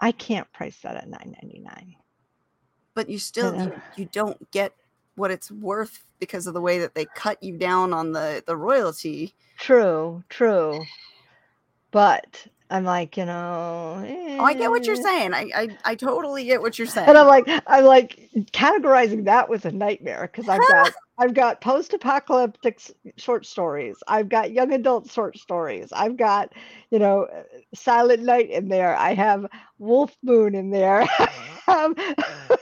I can't price that at nine ninety nine. But you still you, you don't get what it's worth because of the way that they cut you down on the the royalty. True, true. But I'm like, you know, Oh, I get what you're eh. saying. I, I I totally get what you're saying. And I'm like, I'm like categorizing that was a nightmare because I've got I've got post-apocalyptic short stories. I've got young adult short stories. I've got, you know, Silent Night in there. I have Wolf Moon in there. I have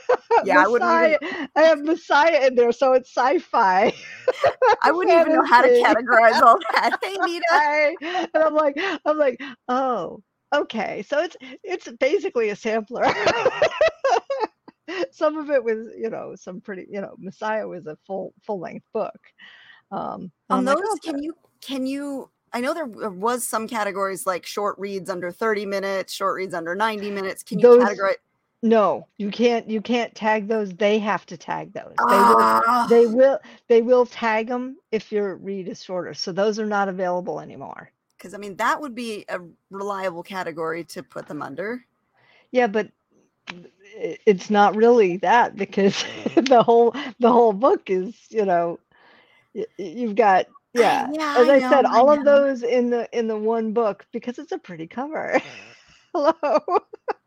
Yeah, I wouldn't Messiah, I have Messiah in there, so it's sci-fi. I wouldn't even know how to categorize all that. Hey, Nita. I, and I'm like, I'm like, oh, okay. So it's it's basically a sampler. some of it was, you know, some pretty, you know, Messiah was a full full length book. Um, On I'm like, those, "Oh, can you can you? I know there there was some categories like short reads under 30 minutes, short reads under 90 minutes. Can you Those- categorize? No, you can't you can't tag those. They have to tag those. They will Ah, they will they will tag them if your read is shorter. So those are not available anymore. because I mean that would be a reliable category to put them under. Yeah, but it's not really that because the whole the whole book is you know you've got yeah yeah, as I I, said know, I all of those in the in the one book because it's a pretty cover. Hello.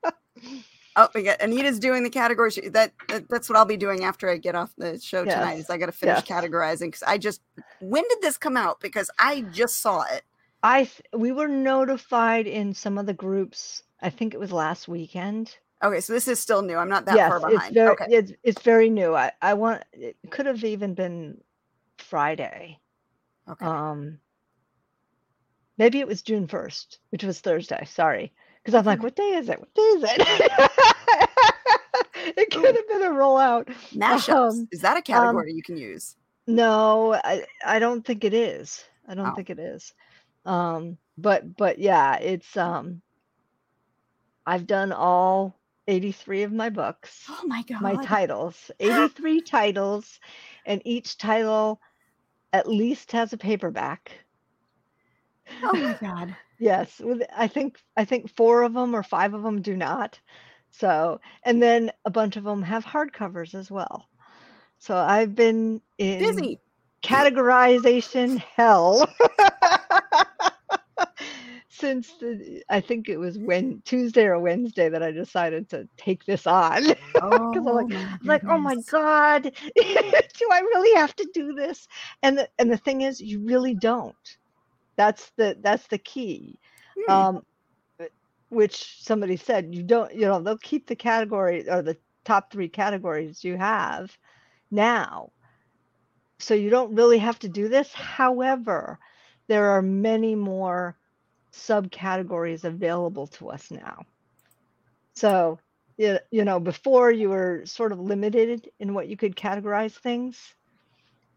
Oh, we got Anita's doing the category. she- That, that that's what I'll be doing after I get off the show tonight. Yes, Is I got to finish yes. categorizing because I just when did this come out? Because I just saw it. I we were notified in some of the groups. I think it was last weekend. Okay, so this is still new. I'm not that yes, far it's behind. very okay, it's it's very new. I I want it could have even been Friday. okay. Um, maybe it was June 1st, which was Thursday. Sorry. Because I'm like, what day is it? What day is it? it could have been a rollout. Mashups um, is that a category you can use? No, I, I don't think it is. I don't Oh. think it is. Um, but but yeah, it's um I've done all 83 of my books. Oh my god! my titles 83 titles and each title at least has a paperback oh my god! yes with i think i think four of them or five of them do not so and then a bunch of them have hardcovers as well so i've been in Busy. categorization hell since the, i think it was when tuesday or wednesday that i decided to take this on Oh, I'm like- I'm like, oh my god, do I really have to do this? And the and the thing is, you really don't. That's the that's the key. Hmm. Um, which somebody said you don't. You know, they'll keep the category or the top three categories you have now, so you don't really have to do this. However, there are many more subcategories available to us now. So you, you know, before you were sort of limited in what you could categorize things.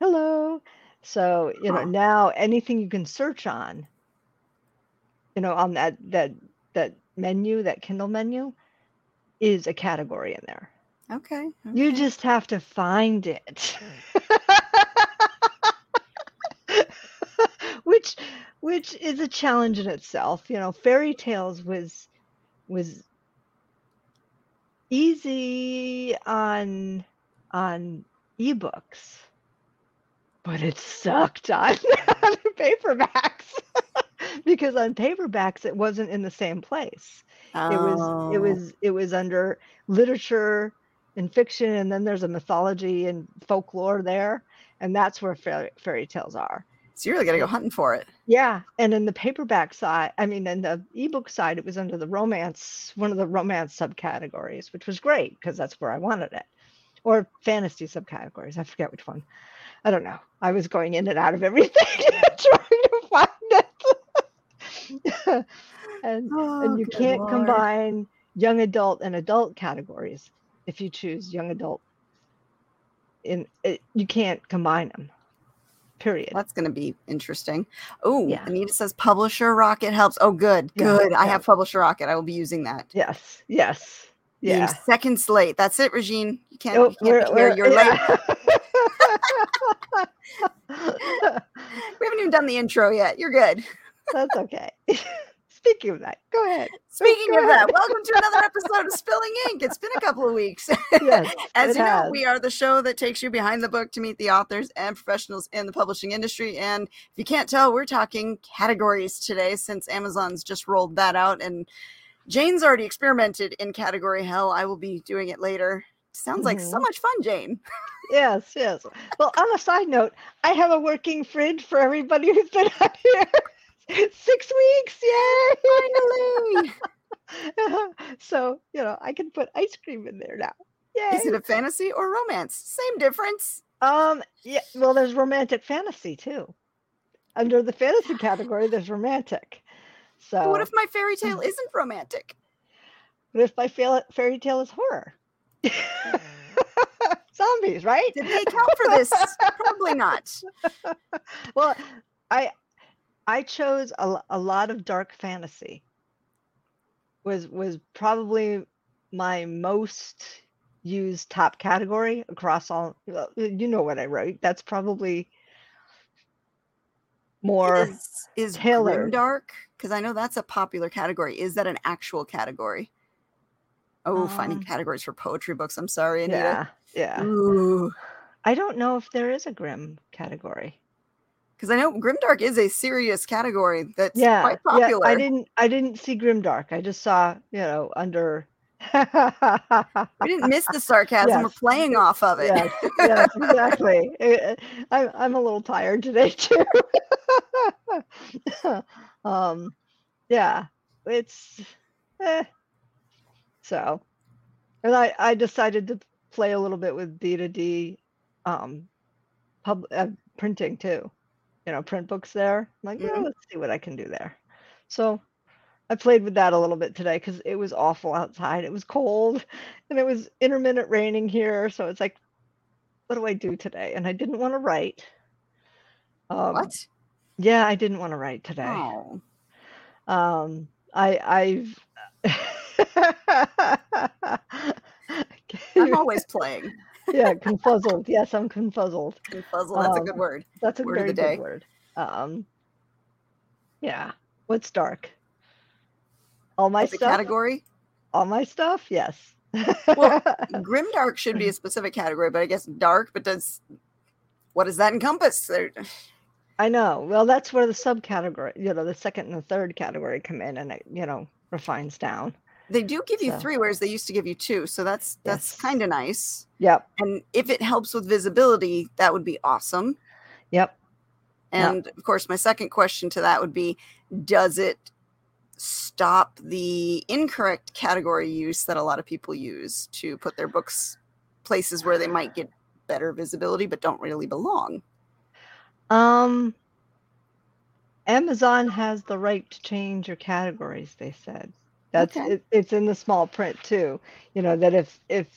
Hello. So, you know, now anything you can search on, you know, on that that that menu, that Kindle menu, is a category in there. okay. You just have to find it. which which is a challenge in itself. You know, fairy tales was was easy on on ebooks, but it sucked on, on paperbacks. because on paperbacks it wasn't in the same place. It was it Oh. was it was under literature and fiction and then there's a mythology and folklore there and that's where fairy, fairy tales are. So you really got to go hunting for it. yeah and in the paperback side i mean in the ebook side it was under the romance one of the romance subcategories which was great because that's where i wanted it. Or fantasy subcategories i forget which one. I don't know. I was going in and out of everything trying to find and Oh, and you can't Lord. combine young adult and adult categories if you choose young adult in it, you can't combine them period That's going to be interesting. Oh, Yeah. Anita says Publisher Rocket helps. Oh, good, Yeah, good. I have Publisher Rocket. I will be using that. yes yes Being yeah second slate. That's it, Regine. You can't. Oh, you can't be here. You're late. late We haven't even done the intro yet. You're good. that's okay Speaking of that, go ahead. Speaking Go of that, welcome to another episode of Spilling Ink. It's been a couple of weeks. Yes, As you know, has. we are the show that takes you behind the book to meet the authors and professionals in the publishing industry. And if you can't tell, we're talking categories today since Amazon's just rolled that out. And Jane's already experimented in category hell. I will be doing it later. Sounds like so Mhm. much fun, Jane. Yes, yes. Well, on a side note, I have a working fridge for everybody who's been out here. Six weeks, yay! Finally. so you know, I can put ice cream in there now. Yay! Is it a fantasy or romance? Same difference. Um, yeah. Well, there's romantic fantasy too. Under the fantasy category, there's romantic. So, But what if my fairy tale isn't romantic? what if my fa- fairy tale is horror? Zombies, right? Did they count for this? Probably not. well, I I chose a, a lot of dark fantasy. Was was probably my most used top category across all. You know what I wrote? That's probably more. is is tailored. grimdark because I know that's a popular category. Is that an actual category? Oh, finding Um, categories for poetry books. I'm sorry, Anita. Yeah, yeah. Ooh, I don't know if there is a grim category. Because I know grimdark is a serious category that's yeah, quite popular. yeah. I didn't. I didn't see grimdark. I just saw you know under. we didn't miss the sarcasm. We're playing off of it. yes, yes, exactly. Eh, I'm I'm a little tired today too. um, yeah, it's eh. so, and I I decided to play a little bit with D2D, um, pub uh, printing too. You know, print books there. I'm like, yeah, Mhm. let's see what I can do there. So. I played with that a little bit today because it was awful outside. It was cold and it was intermittent raining here. So it's like, what do I do today? And I didn't want to write. Um, What? Yeah, I didn't want to write today. Oh, Um, I, I've. I'm always playing. Yeah, confuzzled. Yes, I'm confuzzled. Puzzle. That's a Um, good word. That's a Word very good word. Um, yeah. What's dark? All my stuff. category. All my stuff. Yes. Well, Grimdark should be a specific category, but I guess dark. But does what does that encompass? I know. Well, that's where the subcategory, you know, the second and the third category come in, and it, you know, refines down. They do give you So- three, whereas they used to give you two. So that's that's Yes. kind of nice. Yep. And if it helps with visibility, that would be awesome. Yep. And of course, my second question to that would be Does it stop the incorrect category use that a lot of people use to put their books places where they might get better visibility but don't really belong? Um, Amazon has the right to change your categories. They said that's Okay. it, it's in the small print too. You know that if if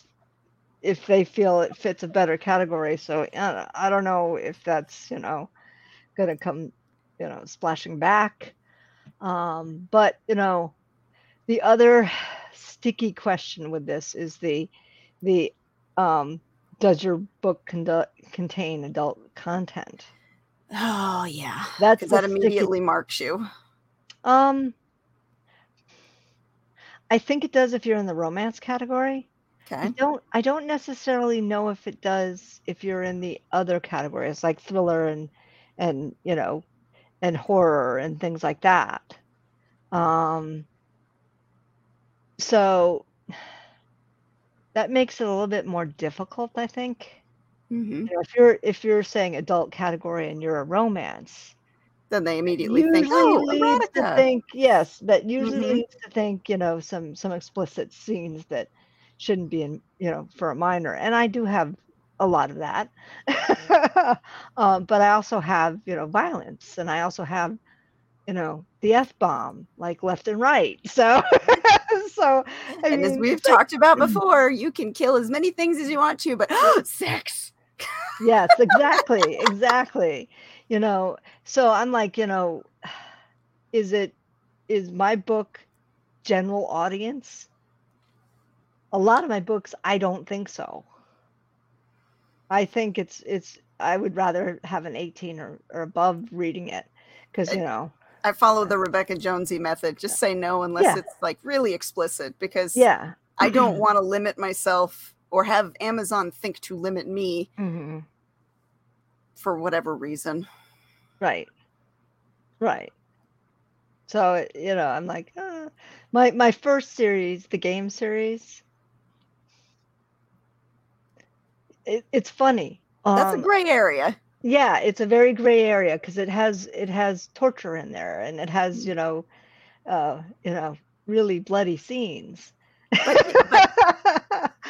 if they feel it fits a better category. So I don't, I don't know if that's you know gonna come you know splashing back. Um, but you know the other sticky question with this is the the um does your book conduct, contain adult content Oh, yeah. that's that sticky- immediately marks you. um i think it does if you're in the romance category. I don't i don't necessarily know if it does if you're in the other categories like thriller and and you know and horror and things like that. Um so that makes it a little bit more difficult i think. Hmm you know, if you're if you're saying adult category and you're a romance Then they immediately usually think, oh, leads to erotica. think yes that usually Mhm. leads to think you know some some explicit scenes that shouldn't be in you know for a minor and i do have a lot of that um, but i also have you know violence and i also have you know the f-bomb like left and right so so I and as we've talked about before, you can kill as many things as you want to, but sex. yes exactly exactly you know so i'm like you know is it is my book general audience a lot of my books i don't think so i think it's it's i would rather have an 18 or, or above reading it because you know I follow the Rebecca Jonesy method. Just say no unless Yeah. it's like really explicit because Yeah. I don't want to limit myself or have Amazon think to limit me hmm for whatever reason. Right. Right. So it- you know, I'm like, uh, my my first series, the game series. It, it's funny. That's Um, a gray area. yeah, it's a very gray area because it has it has torture in there, and it has you know, uh, you know, really bloody scenes. But,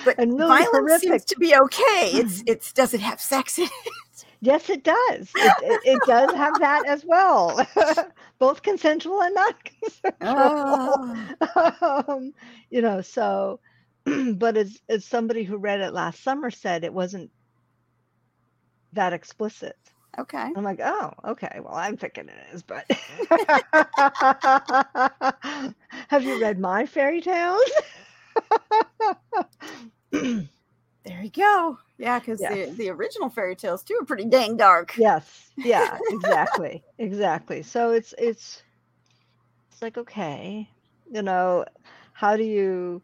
but and really violence horrific. seems to be okay. It's it's does it have sex in it? Yes, it does. It, it, it does have that as well, both consensual and not consensual. Oh. um, you know, so, but as as somebody who read it last summer said, it wasn't that explicit. Okay. I'm like, oh, okay. Well, I'm thinking it is, but have you read my fairy tales? There you go. Yeah, because the, Yes. the original fairy tales too are pretty dang dark. yes, yeah, exactly, exactly. So it's it's it's like okay, you know, how do you?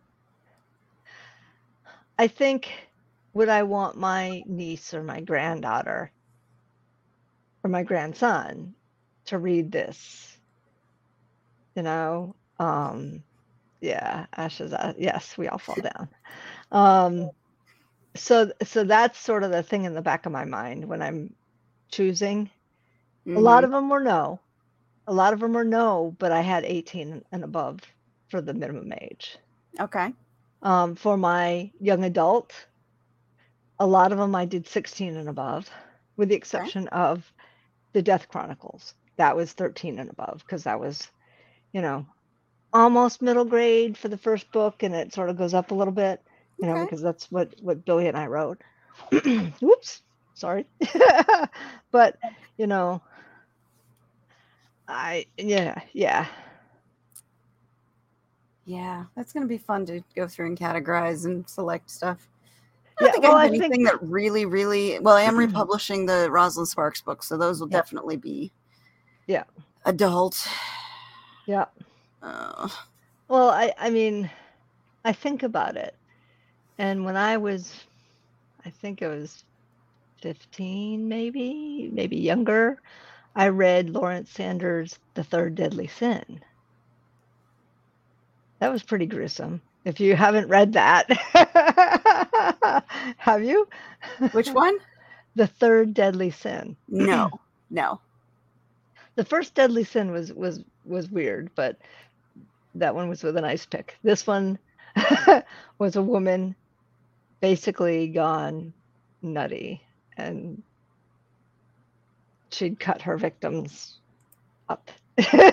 I think would I want my niece or my granddaughter or my grandson to read this? You know, um, yeah, Ashes. Uh, yes, we all fall down. Um, so so that's sort of the thing in the back of my mind when I'm choosing. A lot of them were no. A lot of them were no, but I had 18 and above for the minimum age. Okay. Um, for my young adult, a lot of them I did 16 and above, with the exception of the Death Chronicles. That was 13 and above because that was, you know, almost middle grade for the first book, and it sort of goes up a little bit, you know, Okay. because that's what what Billy and I wrote. Oops, sorry, but you know, I yeah yeah Yeah, that's gonna be fun to go through and categorize and select stuff. I don't think well, I have I think- anything that really, really. Well, I am republishing the Rosalind Sparks book, so those will Yeah. definitely be. Yeah. Adult. yeah. Uh, Well, I I mean, I think about it, and when I was, I think it was fifteen, maybe maybe younger, I read Lawrence Sanders' The Third Deadly Sin. That was pretty gruesome. If you haven't read that, have you? which one? The Third Deadly Sin. No, no. The first Deadly Sin was was was weird, but that one was with an ice pick. This one was a woman basically gone nutty and she'd cut her victims up. Fun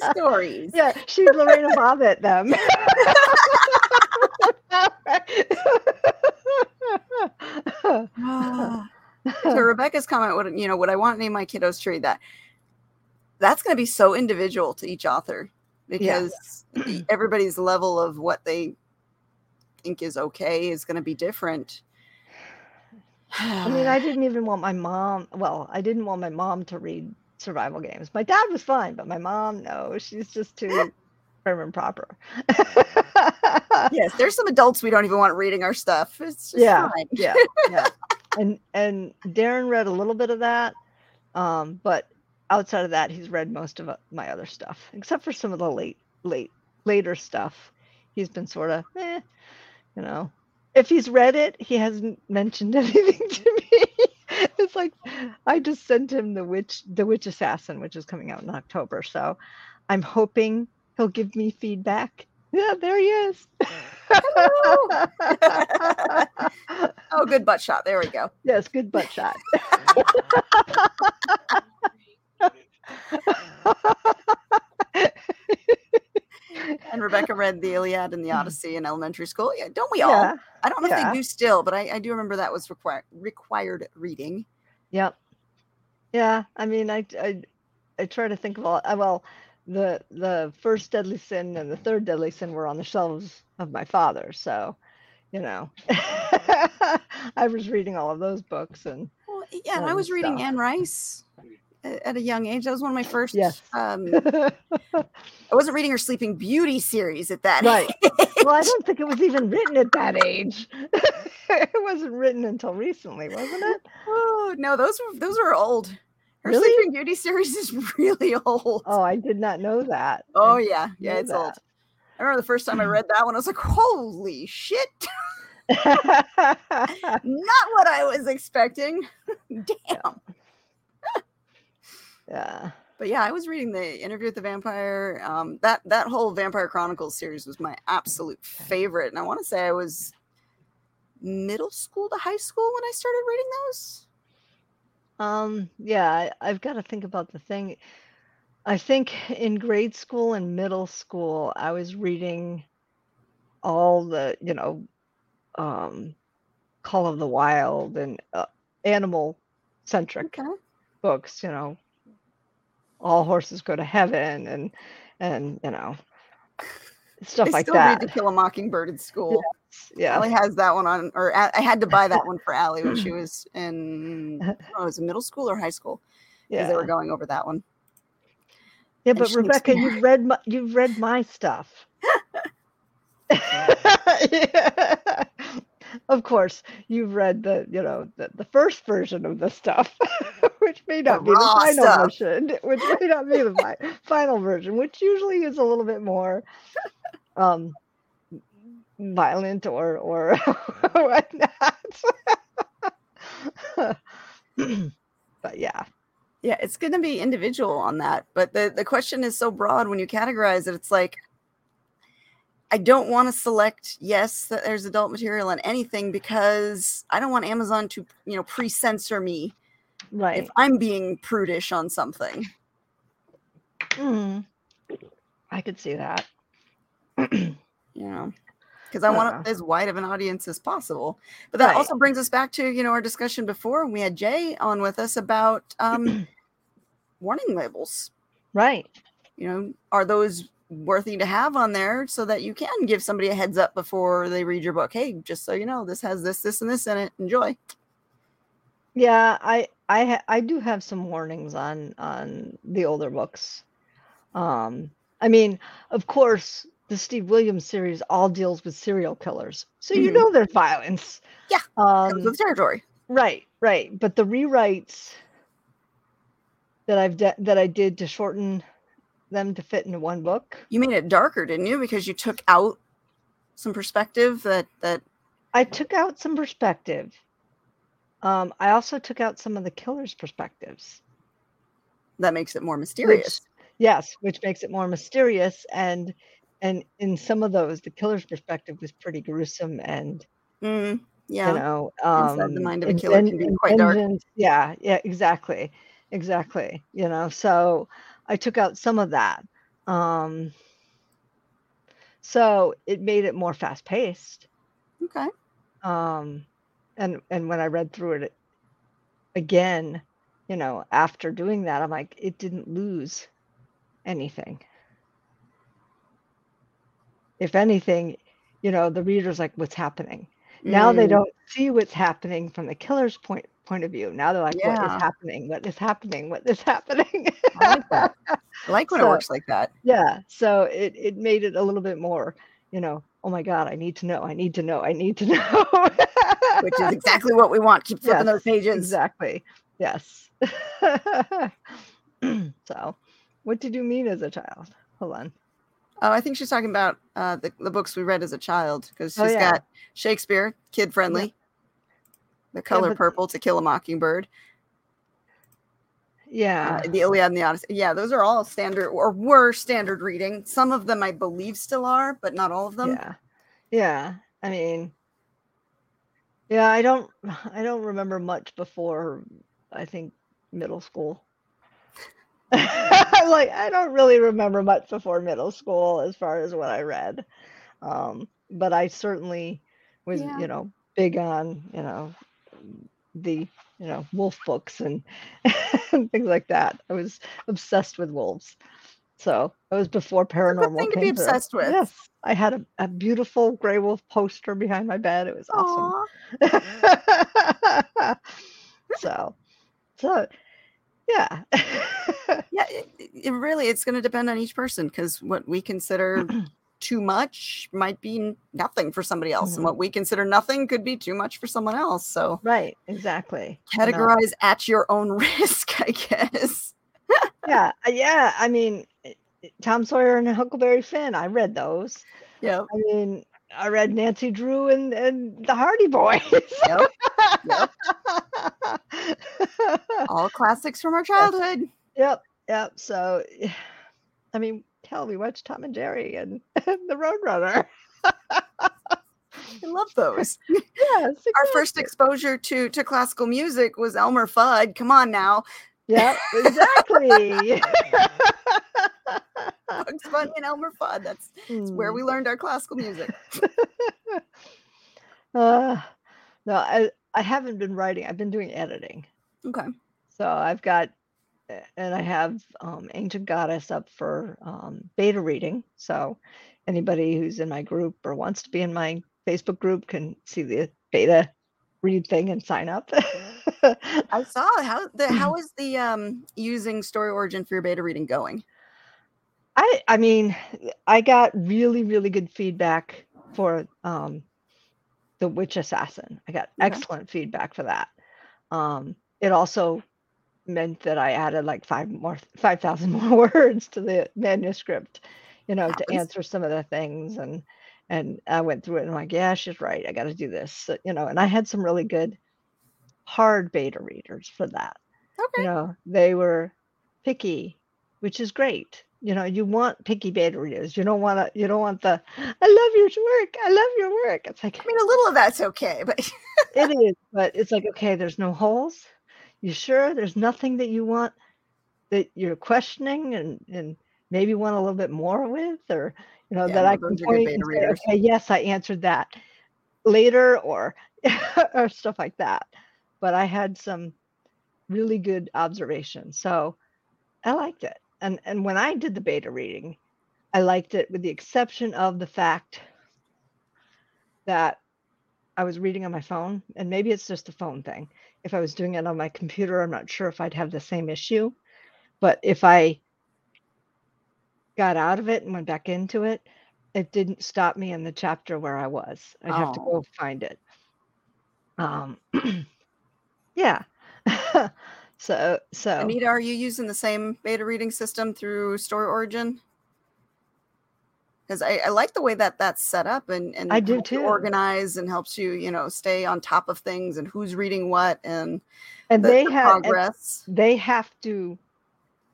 stories. yeah, she'd Lorena Bobbitt them. so Rebecca's comment, would you know, what I want to name my kiddos to read that. That's going to be so individual to each author because the- everybody's level of what they think is okay is going to be different. I mean, I didn't even want my mom. Well, I didn't want my mom to read survival games. My dad was fine, but my mom, no, she's just too prim and proper. yes, there's some adults we don't even want reading our stuff. It's just Yeah. fine. yeah, yeah. And and Darren read a little bit of that, um, but outside of that, he's read most of uh, my other stuff, except for some of the late, late, later stuff. He's been sort of, eh, you know. If he's read it, he hasn't mentioned anything to me. it's like I just sent him the witch, the witch assassin, which is coming out in October. So I'm hoping he'll give me feedback. Yeah, there he is. Oh, good butt shot. There we go. yes, good butt shot. And Rebecca read the Iliad and the Odyssey in elementary school. Yeah, don't we all? yeah. I don't know if they do still, but I, I do remember that was required required reading. Yep. Yeah. I mean, I, I, I try to think of all. uh, Well, the the first deadly sin and the third deadly sin were on the shelves of my father, so you know, I was reading all of those books, and Well, yeah, and I was reading stuff. Anne Rice at a young age. That was one of my first. Yes. Um, I wasn't reading her Sleeping Beauty series at that. Right. age. well, I don't think it was even written at that age. it wasn't written until recently, wasn't it? Oh no, those were those were old. Her Really? Sleeping Beauty series is really old. Oh, I did not know that. Oh I yeah, yeah, it's old. I remember the first time I read that one, I was like, "Holy shit!" Not what I was expecting. Damn. Yeah. But yeah, I was reading the Interview with the Vampire. Um, that that whole Vampire Chronicles series was my absolute favorite, and I want to say I was middle school to high school when I started reading those. Um, yeah, I, I've got to think about the thing. I think in grade school and middle school, I was reading all the, you know, um, Call of the Wild and uh, animal centric Okay. books, you know, all horses go to heaven and, and, you know, stuff I like still that. read To Kill a Mockingbird in school. Yeah. Allie has that one on, or I had to buy that one for Allie when she was in, uh-huh. I don't know, was middle school or high school? Because Yeah. they were going over that one. Yeah, and but Rebecca, you've read my, you've read my stuff. Yeah. Of course, you've read the you know the, the first version of the stuff, which may not be the final stuff. version, which may not be the fi- final version, which usually is a little bit more um violent or or whatnot. but yeah, Yeah, it's going to be individual on that. But the, the question is so broad when you categorize it. It's like, I don't want to select yes that there's adult material in anything because I don't want Amazon to, you know, pre-censor me right. if I'm being prudish on something. Mm. I could see that. you know because i want as wide of an audience as possible but that Right. also brings us back to you know our discussion before we had jay on with us about um warning labels Right. you know are those worthy to have on there so that you can give somebody a heads up before they read your book hey just so you know this has this this and this in it enjoy Yeah, I I ha- I do have some warnings on on the older books. Um, I mean, of course, the Steve Williams series all deals with serial killers, so you Mhm. know there's violence. Yeah, Um, territory right, right. But the rewrites that I've de- that I did to shorten them to fit into one book, you made it darker didn't you because you took out some perspective that that I took out some perspective. Um, I also took out some of the killers' perspectives. that makes it more mysterious. Yes, which makes it more mysterious and and in some of those the killer's perspective was pretty gruesome and Mm, yeah. you know Inside um the mind of a killer can be quite dark. yeah yeah exactly exactly you know so i took out some of that. Um so it made it more fast paced okay. Um and and when i read through it again you know after doing that i'm like it didn't lose anything if anything you know the reader's like what's happening now they Mm. don't see what's happening from the killer's point point of view now they're like what Yeah. is happening what is happening what is happening I like that. I like when it works like that. yeah so it it made it a little bit more you know oh my god i need to know i need to know i need to know Which is exactly what we want. Keep flipping Yes, those pages. Exactly. Yes. so, what did you mean as a child? Hold on. Oh, I think she's talking about uh, the, the books we read as a child because Oh, she's yeah. got Shakespeare, kid friendly, The Color but- Purple, To Kill a Mockingbird, Yeah. uh, The Iliad and the Odyssey. Yeah, those are all standard or were standard reading. Some of them I believe still are, but not all of them. yeah. Yeah. I mean, yeah, I don't, I don't remember much before, I think, middle school. like, I don't really remember much before middle school as far as what I read. Um, but I certainly was, Yeah. you know, big on, you know, the, you know, wolf books and, and things like that. I was obsessed with wolves. So it was before paranormal thing to be obsessed with. Yes, I had a, a beautiful gray wolf poster behind my bed. It was awesome. So, so, Yeah. Yeah, it, it really it's going to depend on each person because what we consider too much might be nothing for somebody else, and Mhm. what we consider nothing could be too much for someone else. So right. Exactly. categorize at your own risk, I guess. Yeah. uh, Yeah. I mean, Tom Sawyer and Huckleberry Finn. I read those. Yeah. I mean, I read Nancy Drew and, and the Hardy Boys. Yep. Yep. All classics from our childhood. Yep, yep. So, I mean, hell, we watched Tom and Jerry and, and the Roadrunner. I love those. Yes, Our first exposure to to classical music was Elmer Fudd. Come on now, Yeah, exactly. Bugs Bunny and Elmer Fudd. That's, that's where Hmm. we learned our classical music. Uh, no, I I haven't been writing. I've been doing editing. Okay. So I've got, and I have um, Ancient Goddess up for um, beta reading. So anybody who's in my group or wants to be in my Facebook group can see the beta read thing and sign up. I saw how the how is the um using story origin for your beta reading going? I I mean, I got really really good feedback for um the Witch Assassin. I got Okay. excellent feedback for that. Um it also meant that I added like five more 5,000 more words to the manuscript, you know, to answer some of the things and and I went through it and I'm like, yeah, she's right. I got to do this. So, you know, and I had some really good hard beta readers for that Okay. you know they were picky which is great you know you want picky beta readers you don't want to you don't want the i love your work i love your work it's like I mean, a little of that's okay, but it is but it's like okay there's no holes you sure? There's nothing that you want that you're questioning and and maybe want a little bit more with or you know Yeah, that i can those are good point beta and say, okay yes i answered that later or or stuff like that. But i had some really good observations so i liked it. And and when i did the beta reading i liked it with the exception of the fact that i was reading on my phone and maybe it's just a phone thing if i was doing it on my computer i'm not sure if i'd have the same issue but if i got out of it and went back into it it didn't stop me in the chapter where i was i'd have to Oh. go find it um yeah so so Anita, are you using the same beta reading system through Story Origin? Because I, I like the way that that's set up and and I do too. organize and helps you you know stay on top of things and who's reading what and and the, they the have progress. they have to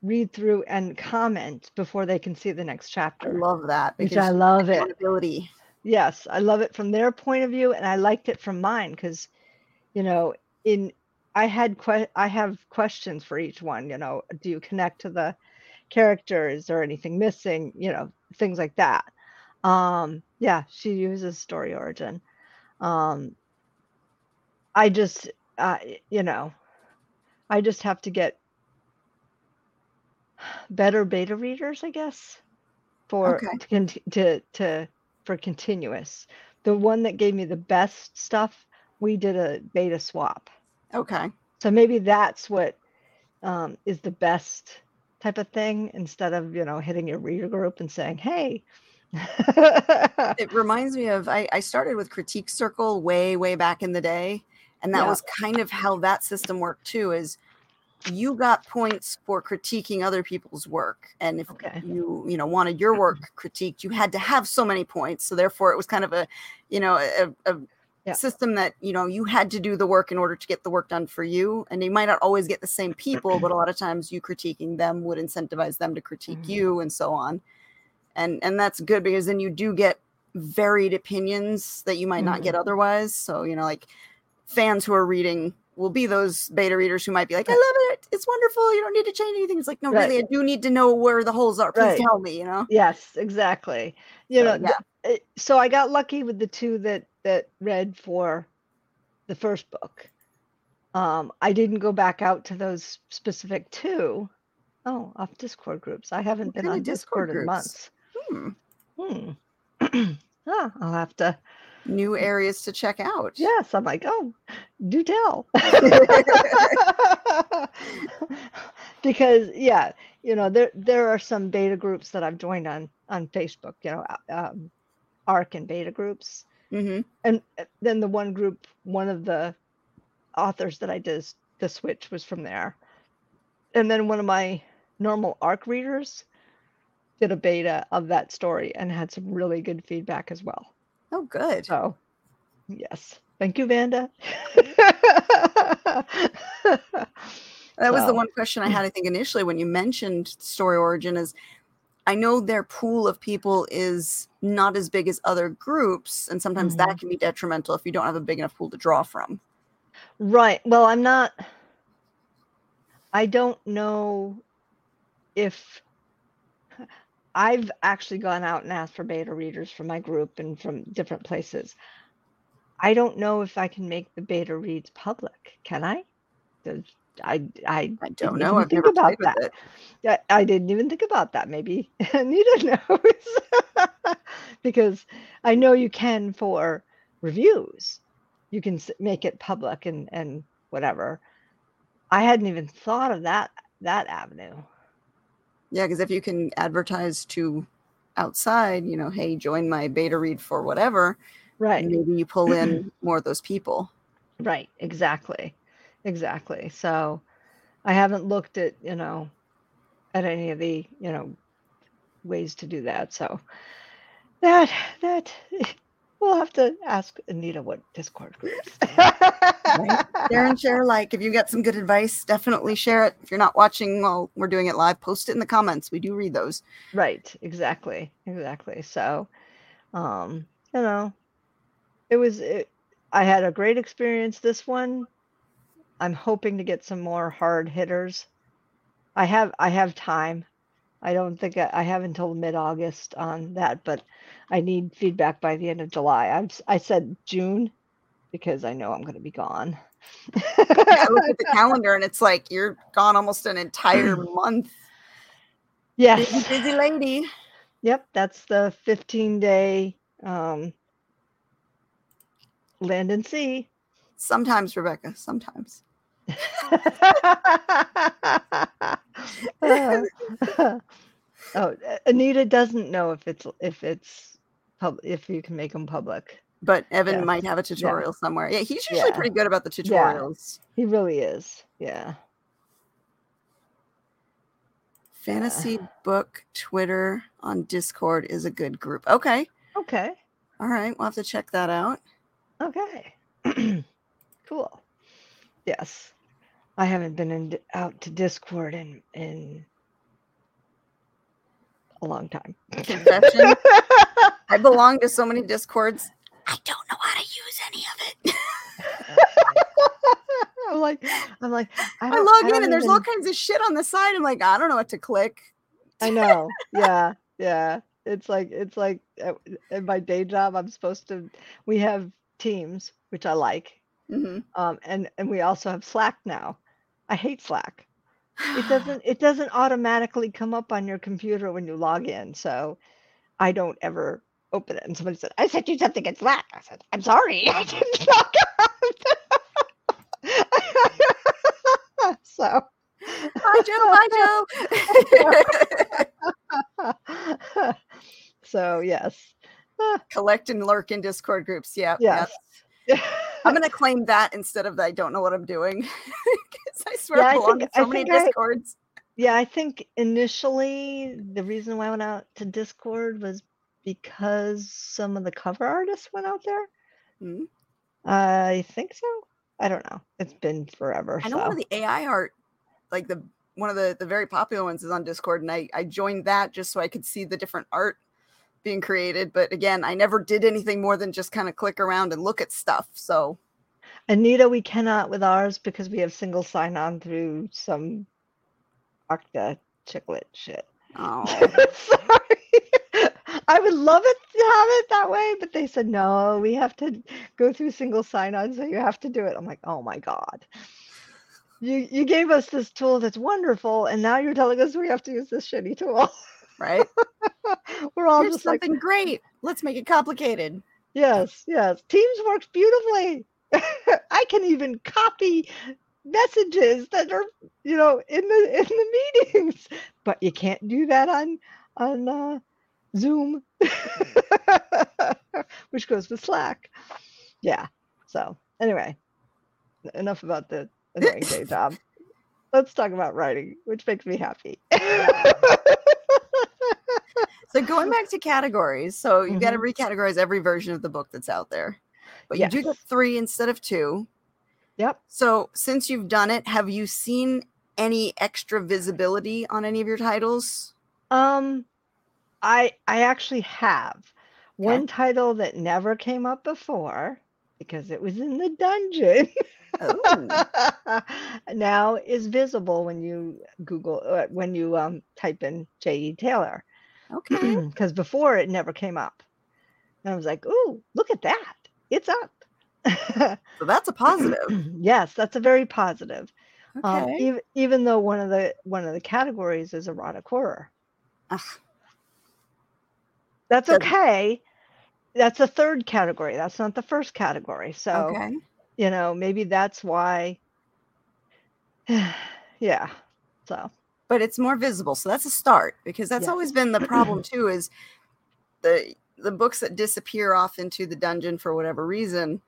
read through and comment before they can see the next I chapter love that which because i love it yes i love it from their point of view and i liked it from mine because you know in i had que- i have questions for each one you know do you connect to the characters or anything missing you know things like that um yeah she uses story origin um i just uh, you know i just have to get better beta readers i guess for Okay. to, to to for continuous the one that gave me the best stuff we did a beta swap Okay. so maybe that's what um, is the best type of thing instead of you know hitting your reader group and saying hey It reminds me of I, I started with Critique Circle way, way back in the day. And that Yeah. was kind of how that system worked too, is you got points for critiquing other people's work. And if okay you, you know, wanted your mm-hmm. work critiqued, you had to have so many points. So therefore it was kind of a, you know, a, a Yeah. system that, you know, you had to do the work in order to get the work done for you. And you might not always get the same people, but a lot of times you critiquing them would incentivize them to critique Mhm. you and so on and and that's good because then you do get varied opinions that you might not get otherwise so you know like fans who are reading will be those beta readers who might be like i love it it's wonderful you don't need to change anything it's like no Right. really i do need to know where the holes are please Right. tell me you know yes exactly you So, know yeah. th- uh, so i got lucky with the two that that read for the first book um i didn't go back out to those specific two oh off discord groups i haven't What been on Discord discord in months Hmm. Hmm. ah, I'll have to new areas to check out. Yes, I'm like, oh, do tell. because yeah, you know, there there are some beta groups that I've joined on on Facebook. You know, um, ARC and beta groups, hmm and uh, then the one group, one of the authors that I did the switch was from there, and then one of my normal ARC readers did a beta of that story and had some really good feedback as well. Oh, good. So, yes. Thank you, Vanda. That was the one question I had, I think, initially when you mentioned Story Origin is I know their pool of people is not as big as other groups, and sometimes Mm-hmm. that can be detrimental if you don't have a big enough pool to draw from. right. Well, I'm not, I don't know if I've actually gone out and asked for beta readers from my group and from different places. I don't know if I can make the beta reads public. Can I? Does- I I I don't know. I've think about that. it. Yeah, I didn't even think about that. Maybe Anita knows because I know you can for reviews. You can make it public and and whatever. I hadn't even thought of that that avenue. Yeah, because if you can advertise to outside, you know, hey, join my beta read for whatever, Right. maybe you pull in more of those people. Right. Exactly. Exactly. So I haven't looked at, you know, at any of the, you know, ways to do that. So that that we'll have to ask Anita what Discord groups. Share and share like if you got some good advice, definitely share it. If you're not watching while we're doing it live, post it in the comments. We do read those. Right, exactly, exactly. So, um, you know, it was it, I had a great experience this one. I'm hoping to get some more hard hitters. I have I have time. I don't think I, I have until mid-August on that, but I need feedback by the end of July. I'm I said June because I know I'm going to be gone. I look at the calendar and it's like you're gone almost an entire month. Busy, busy lady. Yep, that's the 15 day um, land and sea. Sometimes, Rebecca, sometimes. oh, A- Anita doesn't know if it's if it's pub if you can make them public. But Evan Yes. might have a tutorial somewhere. Yeah, he's usually Yeah. pretty good about the Yeah. tutorials. He really is. Yeah. Fantasy uh. book Twitter on Discord is a good group. Okay. Okay. All right. We'll have to check that out. Okay. cool. Yes. I haven't been in, out to Discord in in a long time. Confession. I belong to so many Discords. I don't know how to use any of it. I'm like, I'm like, I, I log in don't and there's all kinds of shit on the side. I'm like, I don't know what to click. I know. Yeah, yeah. It's like it's like uh, in my day job, I'm supposed to. We have Teams, which I like, Mhm. um, and and we also have Slack now. I hate Slack. It doesn't it doesn't automatically come up on your computer when you log in, so I don't ever open it. And somebody said, "I sent you something in Slack." I said, "I'm sorry, I didn't log on." so. Hi, Joe. Hi, Joe. so yes. Collect and lurk in Discord groups. Yeah. yeah. I'm going to claim that instead of I don't know what I'm doing. Because I swear Yeah, I belong think- in so I many think I- Discords. yeah, I think initially the reason why I went out to Discord was because some of the cover artists went out there. Mhm. I think so. I don't know. It's been forever. I know one of the AI art, like the one of the the very popular ones is on Discord, and I I joined that just so I could see the different art being created. But again, I never did anything more than just kind of click around and look at stuff. So Anita, we cannot with ours because we have single sign on through some Okta chiclet shit. oh, Sorry. I would love it to have it that way, but they said no, we have to go through single sign-on, so you have to do it. I'm like, oh my God. You you gave us this tool that's wonderful, and now you're telling us we have to use this shitty tool. right. We're all Here's just like, something great. Let's make it complicated. yes, yes. Teams works beautifully. I can even copy messages that are, you know, in the in the meetings, but you can't do that on on uh, Zoom, which goes with Slack. Yeah. So anyway, enough about the annoying day job. Let's talk about writing, which makes me happy. So going back to categories, so you got to recategorize every version of the book that's out there, but you do get three instead of two. Yep. So since you've done it, have you seen any extra visibility on any of your titles? Um, I I actually have one title that never came up before because it was in the dungeon. Oh, now is visible when you Google uh, when you um type in J.E. Taylor okay. because before it never came up. And I was like, "Ooh, look at that! It's up." So that's a positive. yes, that's a very positive. Um, Okay. even even though one of the one of the categories is erotic horror. Ugh, That's okay. That's a third category. That's not the first category. So, okay. you know, maybe that's why. yeah. So, But it's more visible, so that's a start because that's always been the problem too. Is the the books that disappear off into the dungeon for whatever reason?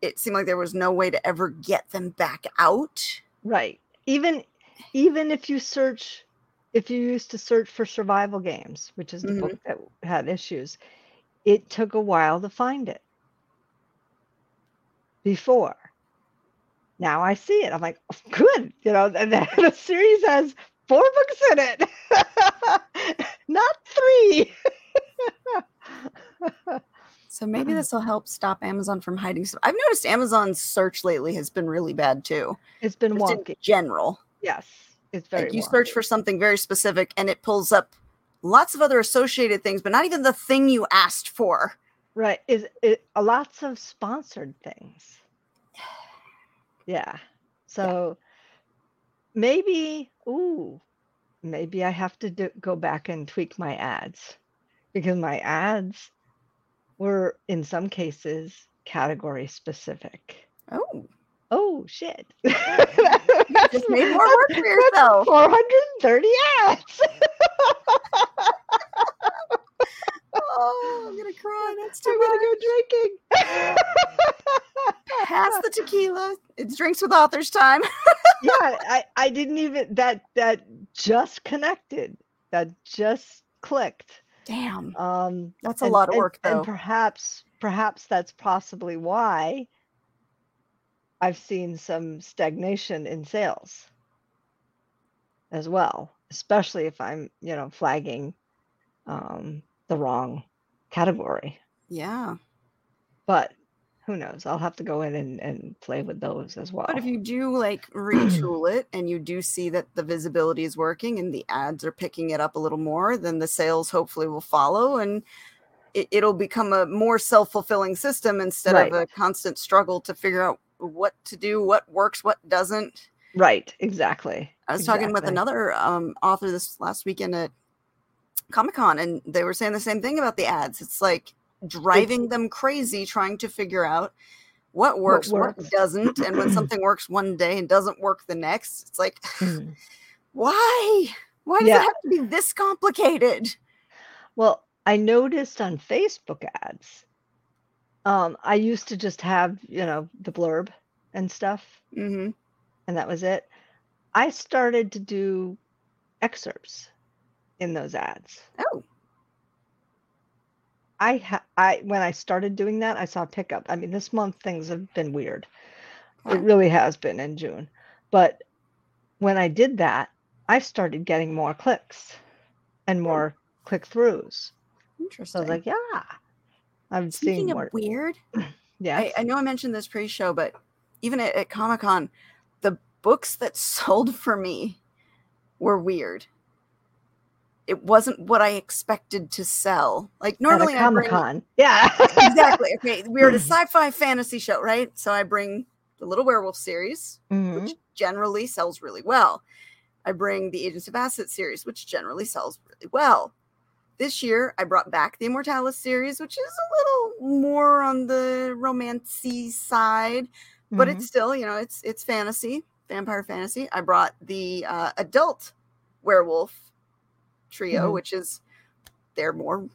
It seemed like there was no way to ever get them back out. right. Even even if you search if you used to search for survival games, which is the book mm-hmm. that had issues, it took a while to find it. Before. Now I see it. I'm like, "Oh, good. You know, and the series has four books in it, not three. So maybe this will help stop Amazon from hiding some. I've noticed Amazon's search lately has been really bad too. it's been Just in wonky. general. Yes, it's very. Like you wonky. search for something very specific and it pulls up lots of other associated things, but not even the thing you asked for. right. Is it lots of sponsored things? Yeah. So maybe, ooh, maybe I have to do, go back and tweak my ads because my ads were in some cases category specific. Oh, Oh shit! just made more work for yourself. 430 ads. Oh, I'm gonna cry. That's too I'm much. gonna go drinking. Pass the tequila. It's drinks with authors time. yeah, I, I didn't even that that just connected. That just clicked. Damn, Um that's a and- lot of and- work though. And perhaps perhaps that's possibly why I've seen some stagnation in sales as well, especially if I'm, you know, flagging um the wrong category. yeah, But who knows? I'll have to go in and, and play with those as well. but if you do like retool it and you do see that the visibility is working and the ads are picking it up a little more, then the sales hopefully will follow and it, it'll become a more self-fulfilling system instead of a constant struggle to figure out what to do, what works, what doesn't. right, exactly. I was talking with another um, author this last weekend at Comic Con, and they were saying the same thing about the ads. It's like driving them crazy trying to figure out what works, what, works. doesn't, and when something works one day and doesn't work the next, it's like, Mm. why? Why does Yeah. it have to be this complicated? Well, I noticed on Facebook ads, um, I used to just have, you know, the blurb and stuff, hmm and that was it. I started to do excerpts in those ads. Oh, I ha- I when I started doing that, I saw pickup. I mean, this month things have been weird. It really has been in June. But when I did that, I started getting more clicks and oh. more click throughs. So interesting. I was like, yeah. I'm seeing Speaking more. of weird, Yeah. I, I know I mentioned this pre-show, but even at, at Comic Con, the books that sold for me were weird. It wasn't what I expected to sell. Like normally, at a I Comic Con. Yeah. exactly. Okay, we're at a sci-fi fantasy show, right? So I bring the Little Werewolf series, Mhm. which generally sells really well. I bring the Agents of Asset series, which generally sells really well. this year I brought back the Immortalis series, which is a little more on the romancy side, but Mhm. it's still, you know, it's it's fantasy, vampire fantasy. I brought the uh, adult werewolf trio, Mhm. which is they're more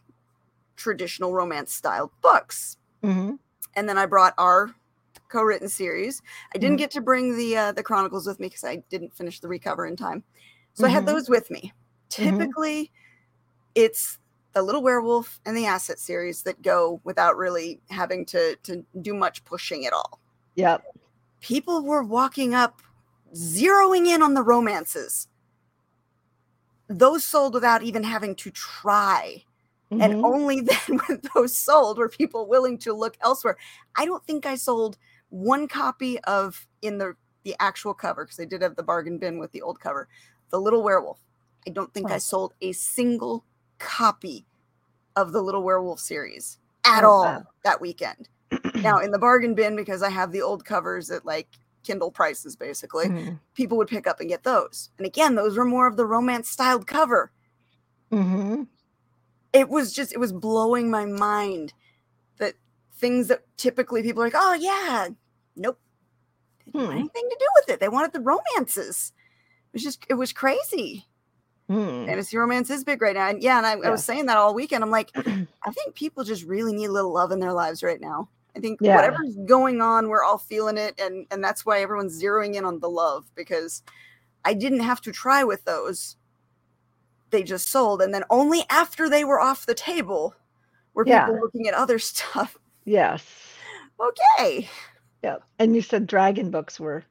traditional romance style books. Mhm. And then I brought our co-written series. I didn't Mhm. get to bring the uh, the chronicles with me because I didn't finish the recover in time. So I had Mhm. those with me. Typically, it's the Little Werewolf and the Asset series that go without really having to to do much pushing at all. Yep. People were walking up, zeroing in on the romances. Those sold without even having to try. And Mhm. only then when those sold were people willing to look elsewhere. I don't think I sold one copy of in the the actual cover because I did have the bargain bin with the old cover, the Little Werewolf. I don't think I sold a single copy of the Little Werewolf series at Oh, all wow. that weekend. now in the bargain bin because I have the old covers at like Kindle prices basically, Mhm. people would pick up and get those. And again, those were more of the romance styled cover Mhm. it was just it was blowing my mind that things that typically people are like, oh yeah, nope, they didn't want Hmm. anything to do with it. They wanted the romances. It was just it was crazy. Hmm. Fantasy romance is big right now, and yeah, and I, I was saying that all weekend. I'm like, I think people just really need a little love in their lives right now. I think Yeah. whatever's going on, we're all feeling it, and and that's why everyone's zeroing in on the love because I didn't have to try with those. They just sold, and then only after they were off the table were Yeah. people looking at other stuff. Yes. Okay, Yeah, And you said dragon books were.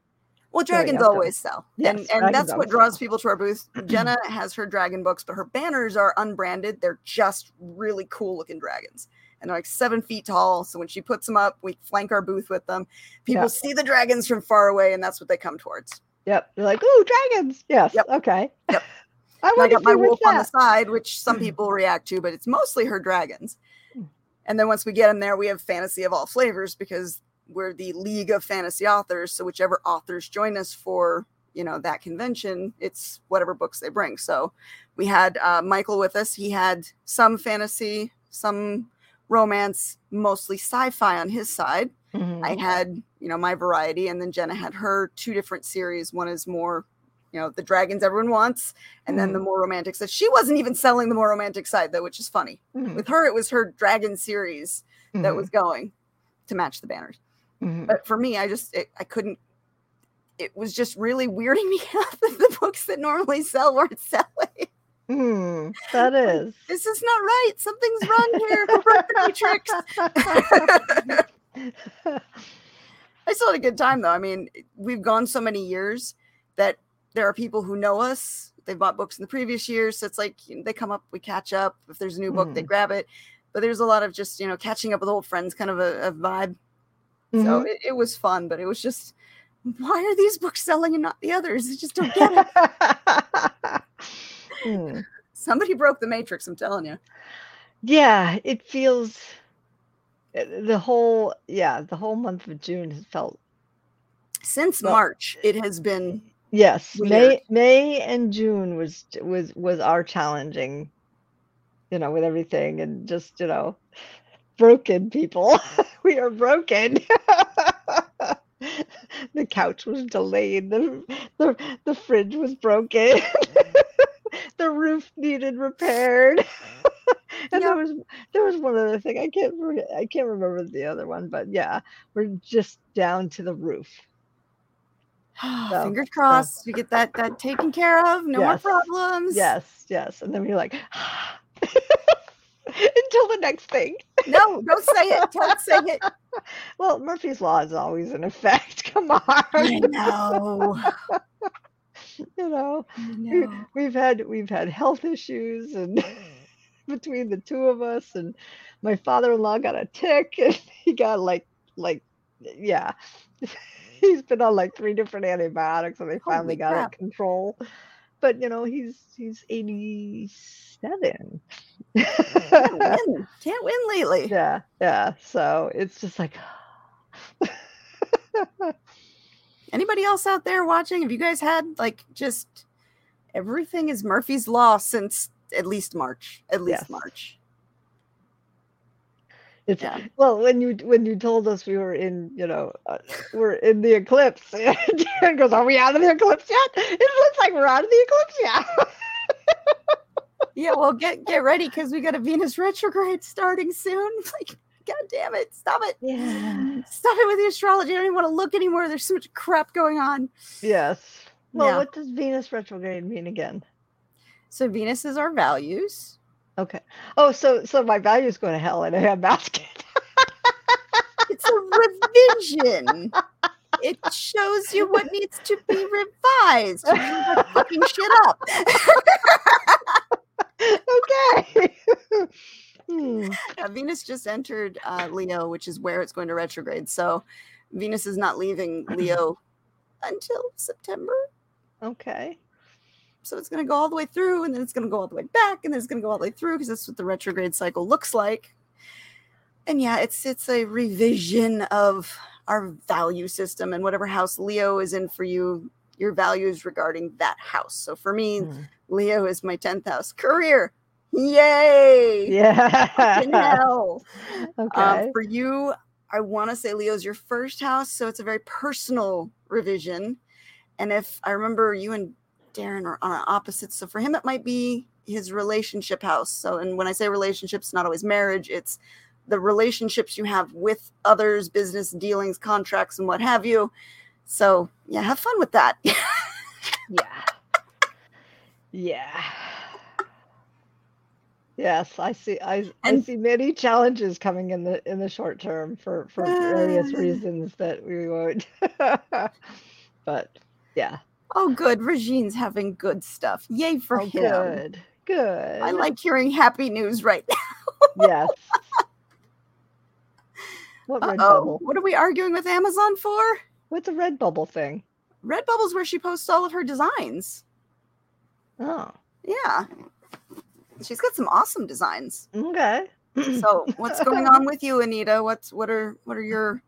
well, dragons always sell, Yes, and and that's what draws sell. people to our booth. Jenna has her dragon books, but her banners are unbranded. They're just really cool looking dragons. And they're like seven feet tall. So when she puts them up, we flank our booth with them. People Yeah. see the dragons from far away, and that's what they come towards. Yep. They're like, ooh, dragons. Yes. Yep. Okay. Yep. I I got my wolf on the side, which some people react to, but it's mostly her dragons. Hmm. And then once we get in there, we have fantasy of all flavors because we're the League of Fantasy Authors. So whichever authors join us for you know that convention, it's whatever books they bring. So we had uh, Michael with us. He had some fantasy, some romance, mostly sci-fi on his side. Mhm. I had, you know, my variety, and then Jenna had her two different series. One is more, you know, the dragons everyone wants, and then the more romantic side. She wasn't even selling the more romantic side though, which is funny. Mhm. With her, it was her dragon series that was going to match the banners. Mhm. But for me, I just it, I couldn't. It was just really weirding me out that the books that normally sell weren't selling. Hmm, that is. This is not right. Something's wrong here. Broke the? I still had a good time though. I mean, we've gone so many years that there are people who know us. They've bought books in the previous years, so it's like you know, they come up, we catch up. If there's a new book, they Mhm. grab it. But there's a lot of just you know catching up with old friends, kind of a, a vibe. So Mhm. it, it was fun, but it was just why are these books selling and not the others? I just don't get it. Hmm. Somebody broke the matrix. I'm telling you. Yeah, it feels uh, the whole yeah, the whole month of June has felt Since Well- March, it has been yes, Weird. May May and June was was was our challenging, you know, with everything and just, you know, broken people. we are broken. the couch was delayed. The the the fridge was broken. the roof needed repaired. and there was there was one other thing. I can't I can't remember the other one, but yeah, we're just down to the roof. So, fingers crossed we get that that taken care of. No Yes. more problems. Yes, yes. And then we're like until the next thing. No, don't say it. Don't say it. Well, Murphy's Law is always in effect. Come on. I know. you know. We- we've had we've had health issues and between the two of us and my father-in-law got a tick and he got like like yeah he's been on like three different antibiotics and they finally Holy got crap. it control but you know he's he's 87 Can't win. Can't win lately. yeah yeah so it's just like Anybody else out there watching? Have you guys had like just everything is Murphy's Law since at least March. At least Yes. March. It's Yeah. well when you when you told us we were in you know uh, we're in the eclipse. Darren goes, "Are we out of the eclipse yet?" It looks like we're out of the eclipse yet. Yeah, well, get get ready because we got a Venus retrograde starting soon. Like, god damn it, stop it. yeah. Stop it with the astrology. I don't even want to look anymore. There's so much crap going on. Yes. Well, Yeah. what does Venus retrograde mean again? So Venus is our values. Okay. Oh, so so my values go to hell in a handbasket. It's a revision. It shows you what needs to be revised. You need to fucking shit up. okay. Hmm. Uh, Venus just entered uh, Leo, which is where it's going to retrograde. So Venus is not leaving Leo until September. Okay. So it's going to go all the way through, and then it's going to go all the way back, and then it's going to go all the way through because that's what the retrograde cycle looks like. And yeah, it's it's a revision of our value system and whatever house Leo is in for you, your values regarding that house. So for me, Hmm. Leo is my tenth house. Career, yay! Yeah. hell. okay. Um, for you, I want to say Leo's your first house, so it's a very personal revision. And if I remember, you and Darren are on opposites, so for him it might be his relationship house. So, and when I say relationships, not always marriage; it's the relationships you have with others, business dealings, contracts, and what have you. So, yeah, have fun with that. Yeah. Yeah. Yes, I see. I, I see many challenges coming in the in the short term for for various ah. reasons that we won't. but yeah. oh, good. Regine's having good stuff. Yay for oh, him. good. Good. I like hearing happy news right now. Yes. What red Oh, bubble? what are we arguing with Amazon for? What's a red bubble thing? Redbubble's where she posts all of her designs. Oh, Yeah. She's got some awesome designs. okay. So what's going on with you, Anita? What's what are what are your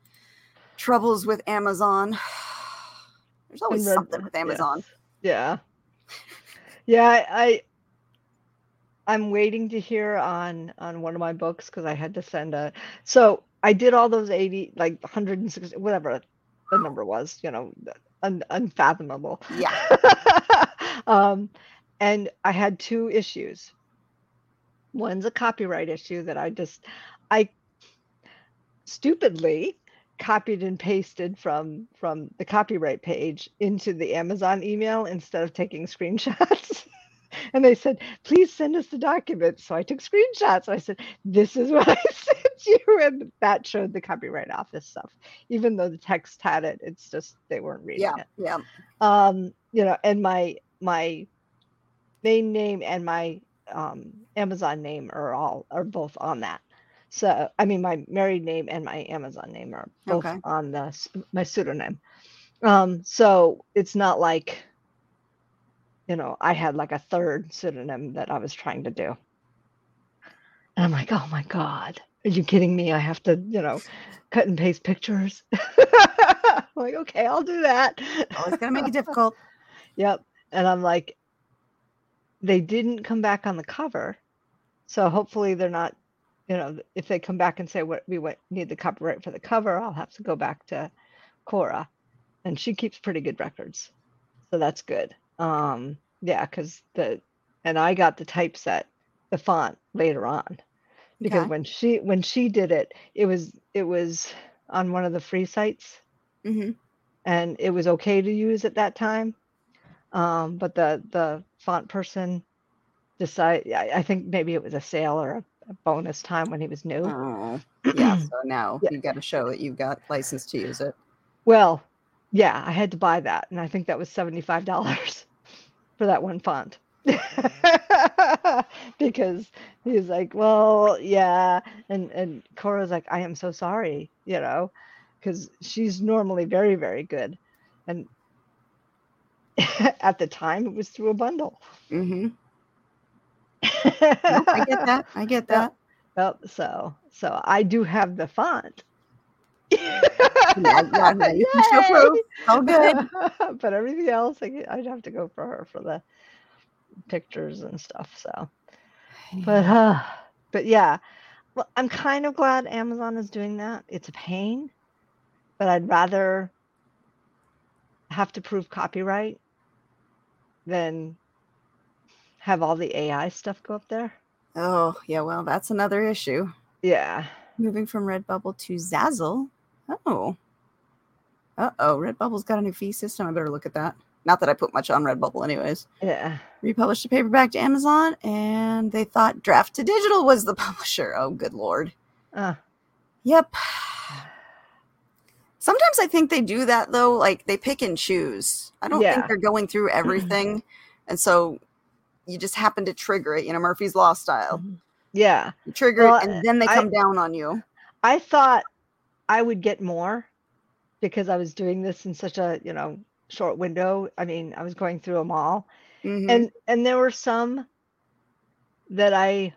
troubles with Amazon? There's always something with. Amazon. Yeah. Yeah, I, I I'm waiting to hear on on one of my books because I had to send a so I did all those 80 like 160 whatever the number was, you know, un, unfathomable. Yeah. um and I had two issues. One's a copyright issue that I just I stupidly copied and pasted from from the copyright page into the Amazon email instead of taking screenshots. and they said, please send us the document. So I took screenshots. I said, this is what I sent you. And that showed the copyright office stuff. Even though the text had it, it's just they weren't reading Yeah. it Yeah. um you know and my my main name and my um amazon name are all are both on that. So i mean my married name and my amazon name are both Okay. on the my pseudonym. Um so it's not like you know i had like a third pseudonym that i was trying to do. And i'm like oh my god. Are you kidding me? I have to you know cut and paste pictures? Like okay i'll do that. Always gonna make it difficult. Yep. And I'm like, they didn't come back on the cover. So hopefully they're not, you know, if they come back and say what we need the copyright for the cover, I'll have to go back to Cora. And she keeps pretty good records. So that's good. Um, yeah, because the and I got the typeset, the font later on. Because Okay. when she when she did it, it was it was on one of the free sites hmm and it was okay to use at that time. Um, but the the font person decided. I, I think maybe it was a sale or a, a bonus time when he was new. Oh. Yeah. So now Yeah. you got to show that you've got license to use it. Well, yeah, I had to buy that, and I think that was seventy five dollars for that one font. because he's like, well, yeah, and and Cora's like, I am so sorry, you know, because she's normally very very good, and at the time it was through a bundle. hmm I get that. I get that. Yep, so so I do have the font. Yeah, yeah, yeah, you can show proof. All good. but everything else, I, I'd have to go for her for the pictures and stuff. So, but uh but yeah well i'm kind of glad amazon is doing that it's a pain but i'd rather have to prove copyright than have all the ai stuff go up there Oh, yeah, well, that's another issue. yeah Moving from Redbubble to Zazzle. Oh. Uh oh, Redbubble's got a new fee system. I better look at that. Not that I put much on Redbubble, anyways. yeah Republished a paperback to Amazon, and they thought Draft2Digital was the publisher. Oh, good lord. uh, Yep. Sometimes I think they do that though. Like they pick and choose. I don't Yeah. think they're going through everything, and so you just happen to trigger it. You know, Murphy's Law style. yeah You trigger Well, it, and then they I- come down on you. i thought i would get more because i was doing this in such a you know short window i mean i was going through them all Mhm. and and there were some that I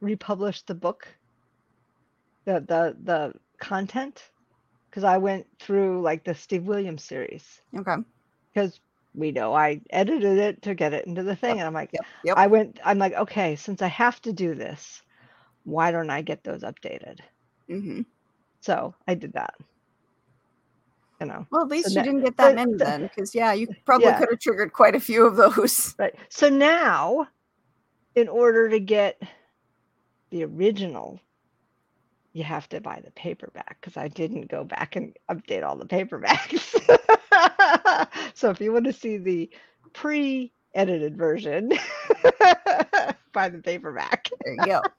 republished the book, the the the content, because I went through like the Steve Williams series okay. because we know I edited it to get it into the thing, Yep, and I'm like, Yep. Yep. I went, I'm like, okay, since I have to do this, why don't I get those updated? Mm-hmm. So I did that. You know, Well, at least you now- didn't get that so- many then, because yeah, you probably Yeah. could have triggered quite a few of those. Right. So now, in order to get the original, you have to buy the paperback because I didn't go back and update all the paperbacks. so if you want to see the pre edited version, buy the paperback. There you go.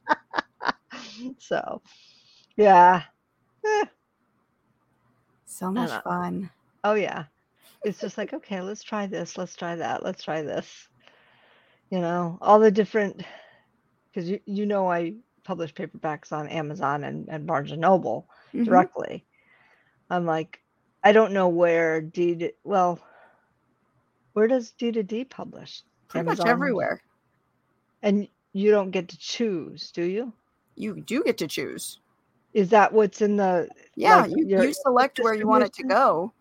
So, yeah. Eh, So much fun. Oh yeah. It's just like, okay, let's try this, let's try that, let's try this. You know, all the different because you, you know I publish paperbacks on Amazon and, and Barnes and Noble Mhm. directly. I'm like, I don't know where D to, well, where does D2D publish? Pretty much everywhere. And you don't get to choose, do you? You do get to choose. Is that what's in the Yeah, Like you, your you select where you want it to go.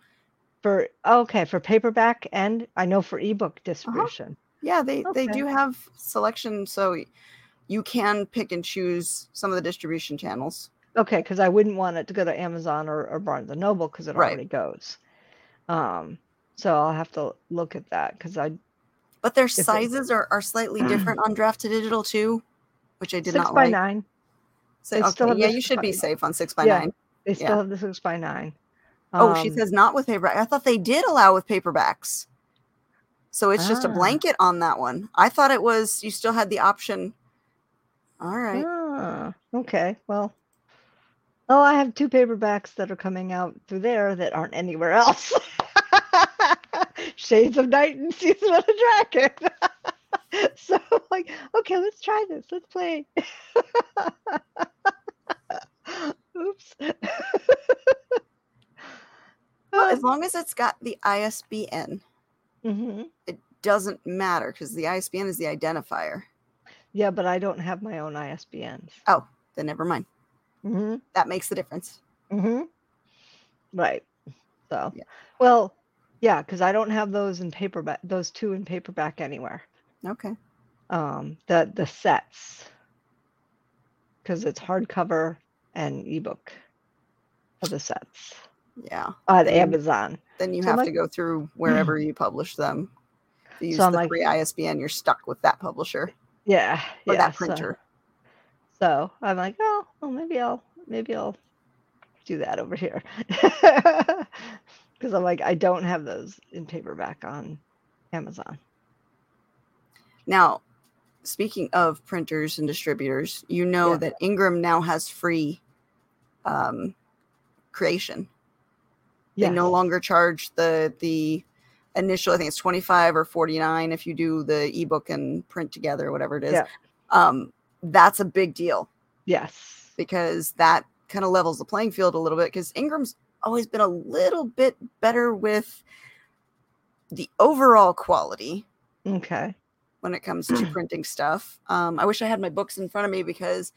for okay, for paperback and I know for ebook distribution. Yeah, they they do have selection, so you can pick and choose some of the distribution channels. Okay, because I wouldn't want it to go to Amazon or, or Barnes and Noble because it Right. already goes. Um, so I'll have to look at that because I But their it- sizes are, are slightly different on Draft2Digital too, which I did six not by like. nine. So, they still okay, yeah, you should be nine. safe on six by Yeah. nine. They still Yeah. have the six by nine. Oh, she Um, says not with paperback. I thought they did allow with paperbacks. So it's just a Ah. blanket on that one. I thought it was you still had the option. All right. Ah, okay. Well, oh, I have two paperbacks that are coming out through there that aren't anywhere else. Shades of Night and Season of the Dragon. so I'm like, okay, let's try this. Let's play. Oops. Well, as long as it's got the ISBN, hmm it doesn't matter because the ISBN is the identifier. Yeah, but I don't have my own ISBNs. Oh, then never mind. hmm That makes the difference. hmm Right. So, Yeah. well, yeah, because I don't have those in paperback. Those two in paperback anywhere. Okay. Um, the the sets, because it's hardcover and ebook for the sets Yeah. on Then- Amazon. Then you So have like- to go through wherever you publish them. If you use So the like- free ISBN, you're stuck with that publisher Yeah, or yeah. that so- printer. So, I'm like, oh, well, maybe I'll maybe I'll do that over here, because I'm like, I don't have those in paperback on Amazon. Now, speaking of printers and distributors, you know Yeah. that Ingram now has free um, creation. They no longer charge the the initial. I think it's twenty five or forty nine if you do the ebook and print together, whatever it is. Yeah. Um, that's a big deal Yes. because that kind of levels the playing field a little bit. Because Ingram's always been a little bit better with the overall quality Okay. when it comes to printing stuff. Um, I wish I had my books in front of me because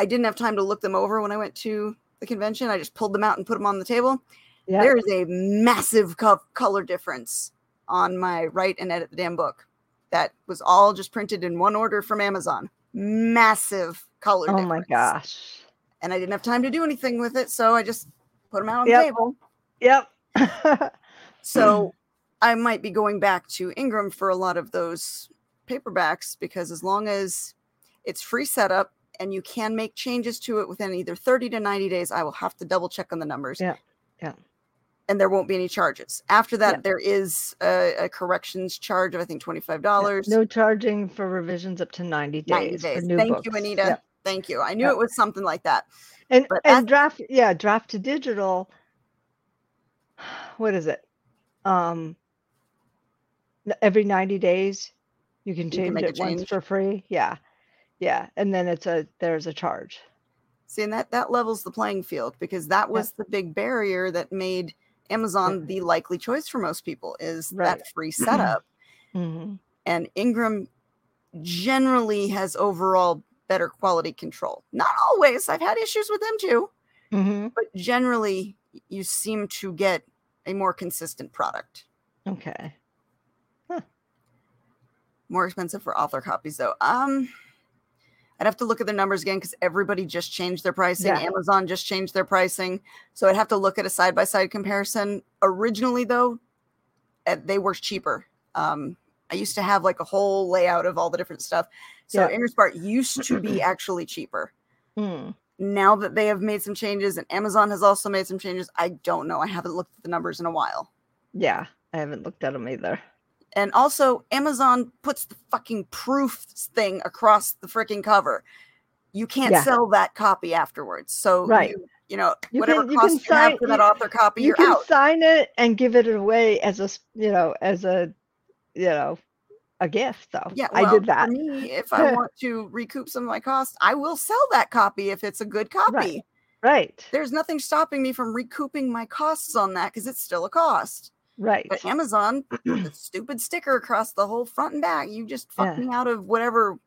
I didn't have time to look them over when I went to the convention. I just pulled them out and put them on the table. There is a massive co- color difference on my write and edit the damn book. That was all just printed in one order from Amazon. massive color Oh difference. my gosh. And I didn't have time to do anything with it, so I just put them out on Yep. the table. Yep. So I might be going back to Ingram for a lot of those paperbacks because as long as it's free setup and you can make changes to it within either 30 to 90 days, I will have to double check on the numbers. Yeah, yeah. And there won't be any charges. After that, Yeah. there is a, a corrections charge of I think $25. no charging for revisions up to 90 days. 90 For days. Thank books. you, Anita. Yep. Thank you. I knew Yep. it was something like that. And But and draft yeah, Draft2Digital. What is it? Um every 90 days you can can change make a it once for free. Yeah. Yeah. And then it's a there's a charge. See, and that that levels the playing field because that was the big barrier that made Amazon the likely choice for most people is Right. that free setup. hmm and Ingram generally has overall better quality control. Not always. I've had issues with them too, hmm but generally you seem to get a more consistent product. Okay. More expensive for author copies though. Um I'd have to look at the numbers again because everybody just changed their pricing. Yeah. Amazon just changed their pricing. So I'd have to look at a side by side comparison. Originally, though, uh, they were cheaper. Um, I used to have like a whole layout of all the different stuff. So Yeah. Used to be actually cheaper. Mm. Now that they have made some changes and Amazon has also made some changes, I don't know. I haven't looked at the numbers in a while. Yeah. I haven't looked at them either. And also, Amazon puts the fucking proof thing across the freaking cover. You can't Yeah. sell that copy afterwards. So, Right. you, you know, You whatever can- you cost can you have sign- for that author copy, you you're can out. sign it and give it away as a, you know as a you know a gift though. Yeah, I did that. For me, if I want to recoup some of my costs, I will sell that copy if it's a good copy. Right. There's nothing stopping me from recouping my costs on that because it's still a cost. Right. But Amazon, the stupid sticker across the whole front and back, you just fucked Yeah. me out of whatever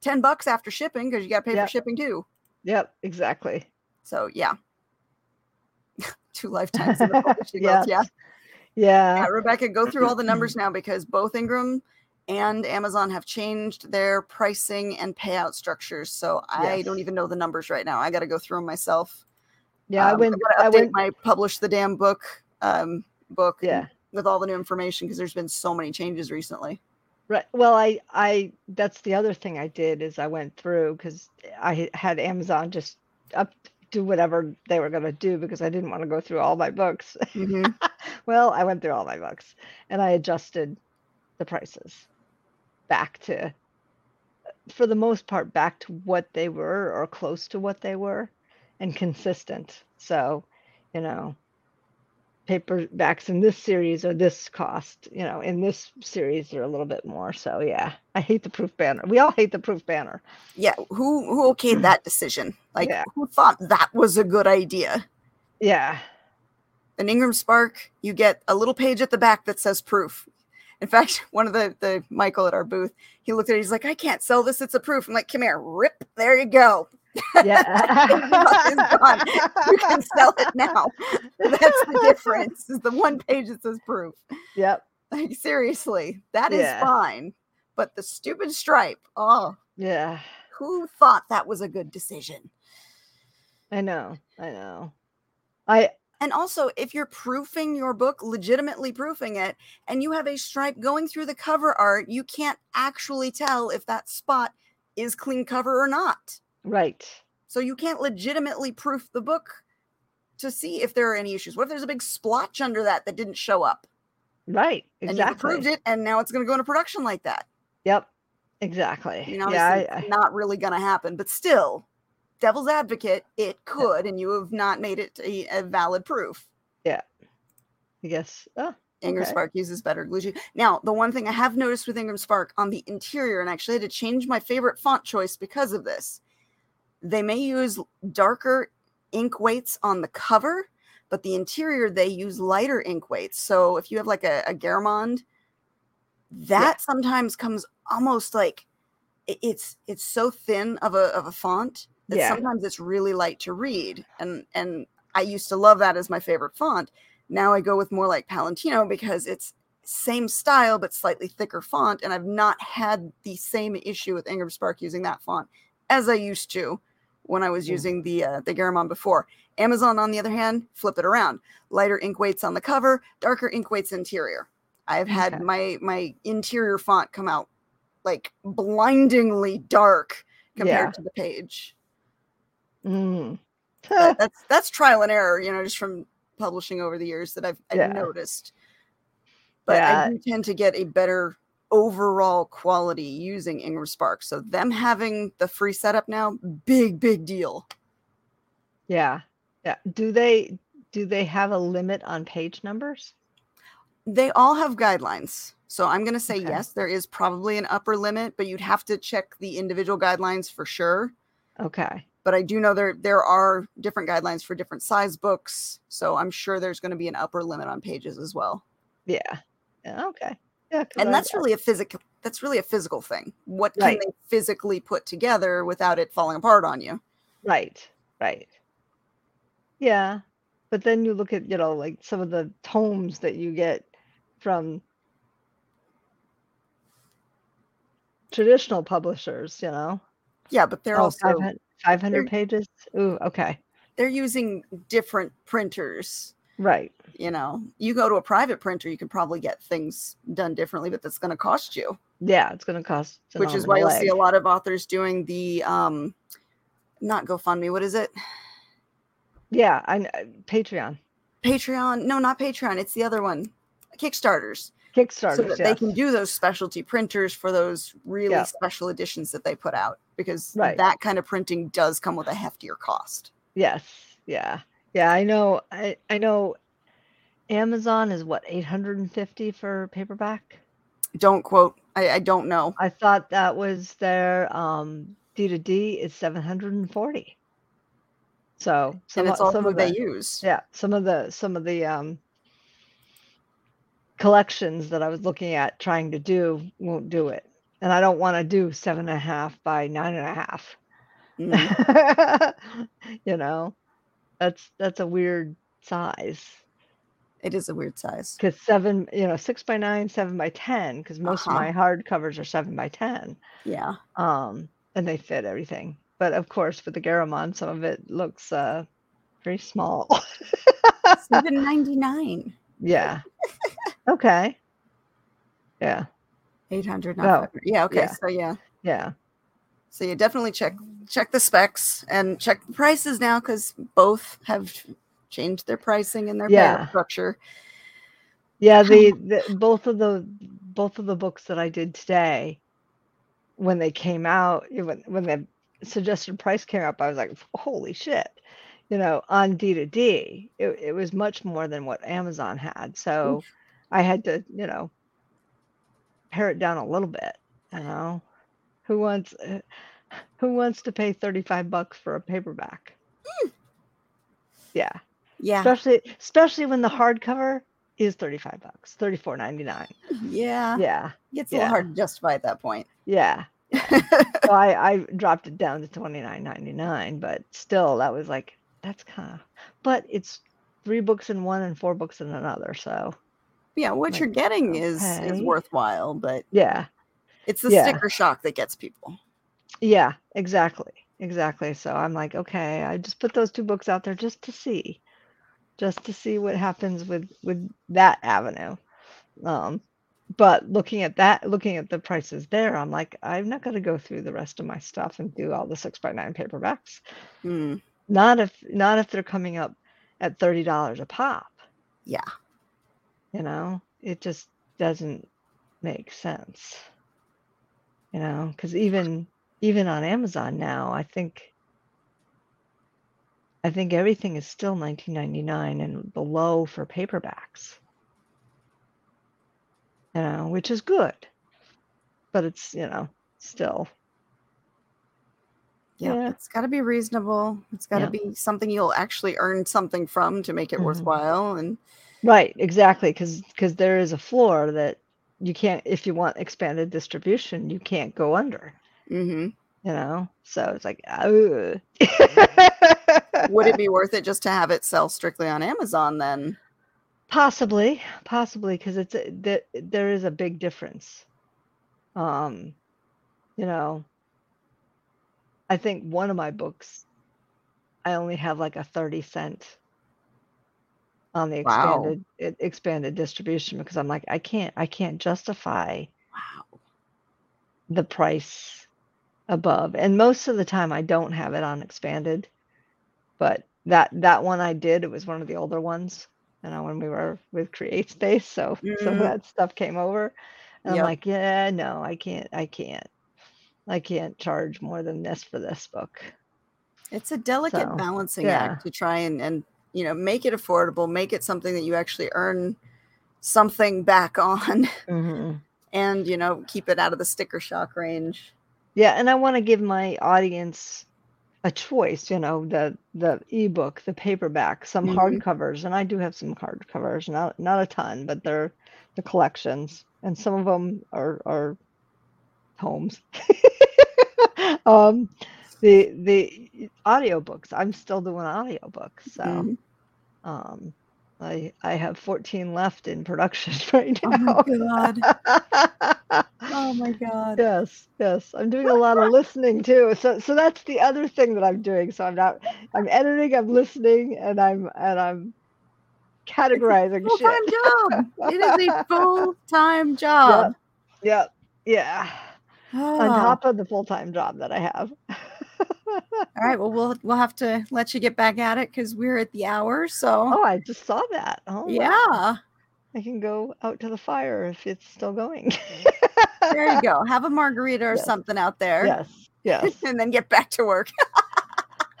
10 bucks after shipping because you got to pay Yep. for shipping too. Yep. Exactly. So, yeah. Two lifetimes in the publishing world. Yeah. Yeah. Yeah, Rebecca, go through all the numbers now because both Ingram and Amazon have changed their pricing and payout structures. So I Yes. don't even know the numbers right now. I got to go through them myself. Yeah. I Um, went. gotta I went. my publish the damn book um, book Yeah. With all the new information because there's been so many changes recently. Right. Well, I. I. That's the other thing I did is I went through because I had Amazon just up do whatever they were going to do because I didn't want to go through all my books. Mhm. well, I went through all my books and I adjusted the prices back to, for the most part, back to what they were or close to what they were and consistent. So, you know, paperbacks in this series are this cost, you know, in this series are a little bit more. So, yeah, I hate the proof banner. We all hate the proof banner. Yeah, who who okayed mm. that decision? Like, Yeah. who thought that was a good idea? Yeah. An Ingram Spark, you get a little page at the back that says proof. In fact, one of the the Michael at our booth, he looked at it. He's like, "I can't sell this. It's a proof." I'm like, "Come here, rip. There you go. Yeah. You can sell it now." That's the difference. Is the one page that says proof. yep. Like seriously, that is Yeah. fine. But the stupid stripe. Oh, Yeah. who thought that was a good decision? I know. I know. I And also, if you're proofing your book, legitimately proofing it, and you have a stripe going through the cover art, you can't actually tell if that spot is clean cover or not. Right. So you can't legitimately proof the book to see if there are any issues. What if there's a big splotch under that that didn't show up? Right. Exactly. And you approved it, and now it's going to go into production like that. Yep. Exactly. Mean, obviously, yeah. I, I, not really going to happen, but still, devil's advocate, it could, and you have not made it a, a valid proof. Yeah. I guess. Oh, Ingram Okay. Spark uses better glue. sheet. Now, the one thing I have noticed with Ingram Spark on the interior, and I actually had to change my favorite font choice because of this, they may use darker ink weights on the cover, but the interior they use lighter ink weights. So if you have like a, a Garamond, that sometimes comes almost like it's it's so thin of a of a font that Yeah. sometimes it's really light to read. And and I used to love that as my favorite font. Now I go with more like Palantino because it's same style but slightly thicker font, and I've not had the same issue with Ingram Spark using that font as I used to when I was using the uh, the Garamond before. Amazon, on the other hand, flip it around. Lighter ink weights on the cover, darker ink weights interior. I've had Okay. my my interior font come out like blindingly dark compared Yeah. to the page. Mm. That's that's trial and error, you know, just from publishing over the years that I've, I've Yeah. noticed. But Yeah. I do tend to get a better overall quality using Ingram Spark. So them having the free setup now, big big deal. yeah. Yeah. Do they do they have a limit on page numbers? They all have guidelines. So I'm going to say Okay. yes, there is probably an upper limit, but you'd have to check the individual guidelines for sure. Okay. But I do know there there are different guidelines for different size books, so I'm sure there's going to be an upper limit on pages as well. Yeah. Okay. Yeah. And that's really a physical that's really a physical thing. What can Right. they physically put together without it falling apart on you? Right, right. Yeah. But then you look at, you know, like some of the tomes that you get from traditional publishers, you know. Yeah, but they're Oh, also 500, 500 pages. Ooh, okay. they're using different printers. Right. You know, you go to a private printer, you can probably get things done differently, but that's going to cost you. Yeah, it's going to cost. which is why you'll see a lot of authors doing the um not GoFundMe, what is it? Yeah, I Patreon, Patreon. No, not Patreon. It's the other one. Kickstarters. Kickstarter. so that they can do those specialty printers for those really Yeah. special editions that they put out because Right. that kind of printing does come with a heftier cost. Yes. Yeah. Yeah. I know. I I know. Amazon is what 850 for paperback. Don't quote. I, I don't know. I thought that was their um D2D is 740. So some and it's all some of they the use. yeah some of the some of the um collections that I was looking at trying to do won't do it, and I don't want to do seven and a half by nine and a half. Mhm. you know, that's that's a weird size It is a weird size. because seven you know six by nine seven by ten because most Uh-huh. of my hardcovers are seven by ten Yeah. um and they fit everything but of course for the garamond some of it looks uh very small Seven ninety nine. yeah okay yeah Eight hundred. Oh, Yeah. Okay. yeah. So yeah. yeah So you definitely check check the specs and check the prices now because both have changed their pricing and their Yeah. structure. yeah the, the both of the both of the books that i did today when they came out when, when the suggested price came up i was like holy shit you know on D2D it, it was much more than what amazon had so i had to you know pare it down a little bit you know who wants uh, who wants to pay 35 bucks for a paperback? Yeah. Yeah. especially especially when the hardcover is 35 bucks 34.99 Yeah. yeah. It's a little hard to justify at that point. yeah. So I, I dropped it down to 29.99 but still that was like that's kind of but it's three books in one and four books in another so yeah, what Like, you're getting is is worthwhile, but yeah it's the Yeah. sticker shock that gets people. yeah exactly exactly so i'm like okay i just put those two books out there just to see just to see what happens with with that avenue um but looking at that looking at the prices there i'm like i'm not going to go through the rest of my stuff and do all the six by nine paperbacks Hmm. not if not if they're coming up at $30 a pop Yeah. you know it just doesn't make sense you know because even even on amazon now i think i think everything is still 19.99 and below for paperbacks you know which is good but it's you know still Yeah. Yeah. It's got to be reasonable. It's got to Yeah. be something you'll actually earn something from to make it Mhm. worthwhile. And right exactly because because there is a floor that you can't if you want expanded distribution you can't go under mhm. you know so it's like would it be worth it just to have it sell strictly on Amazon then? Possibly, possibly, because it's a, there, there is a big difference. Um, you know, I think one of my books, I only have like a 30 cent on the Wow. expanded e- expanded distribution because I'm like, I can't I can't justify Wow. the price above. And most of the time I don't have it on expanded, but that that one I did, it was one of the older ones, you know, when we were with Create Space, so some of Mm, that stuff came over. And I'm yep. like, yeah, no, I can't I can't. I can't charge more than this for this book. It's a delicate So, balancing yeah. act to try and and you know make it affordable, make it something that you actually earn something back on, hmm and you know keep it out of the sticker shock range. Yeah, and I want to give my audience a choice, you know, the the ebook, the paperback, some hmm hardcovers, and I do have some hardcovers, not not a ton, but they're the collections, and some of them are are homes. um, the the audiobooks, I'm still doing audiobooks, so hmm um, I I have 14 left in production right now. Oh my god. Oh my god. Yes, yes. I'm doing a lot of listening too. So so that's the other thing that I'm doing. So I'm not I'm editing, I'm listening, and I'm and I'm categorizing full time job. It is a full time job. yep, yeah. On Oh. top of the full-time job that I have. All right. Well, we'll we'll have to let you get back at it because we're at the hour. So Oh, I just saw that. Oh wow. yeah, I can go out to the fire if it's still going. there you go. Have a margarita or Yes, something out there, yes, yes. and then get back to work.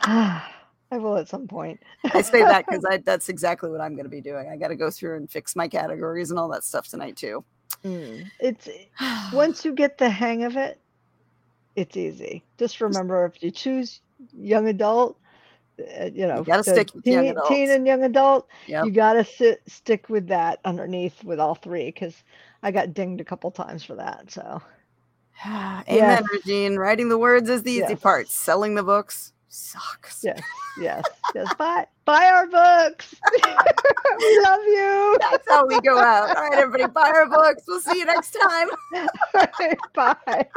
I will at some point. I say that because that's exactly what I'm going to be doing. I got to go through and fix my categories and all that stuff tonight too. Mm. It's once you get the hang of it, it's easy. Just remember if you choose young adult, uh, you you know, got to the stick teen, teen and young adult, Yep. you got to sit stick with that underneath with all three because I got dinged a couple times for that. So Amen, yes, Regine. Writing the words is the easy part. Selling the books sucks. yes, yes, yes. Buy buy our books. we love you. That's how we go out. All right, everybody, buy our books. We'll see you next time. Bye.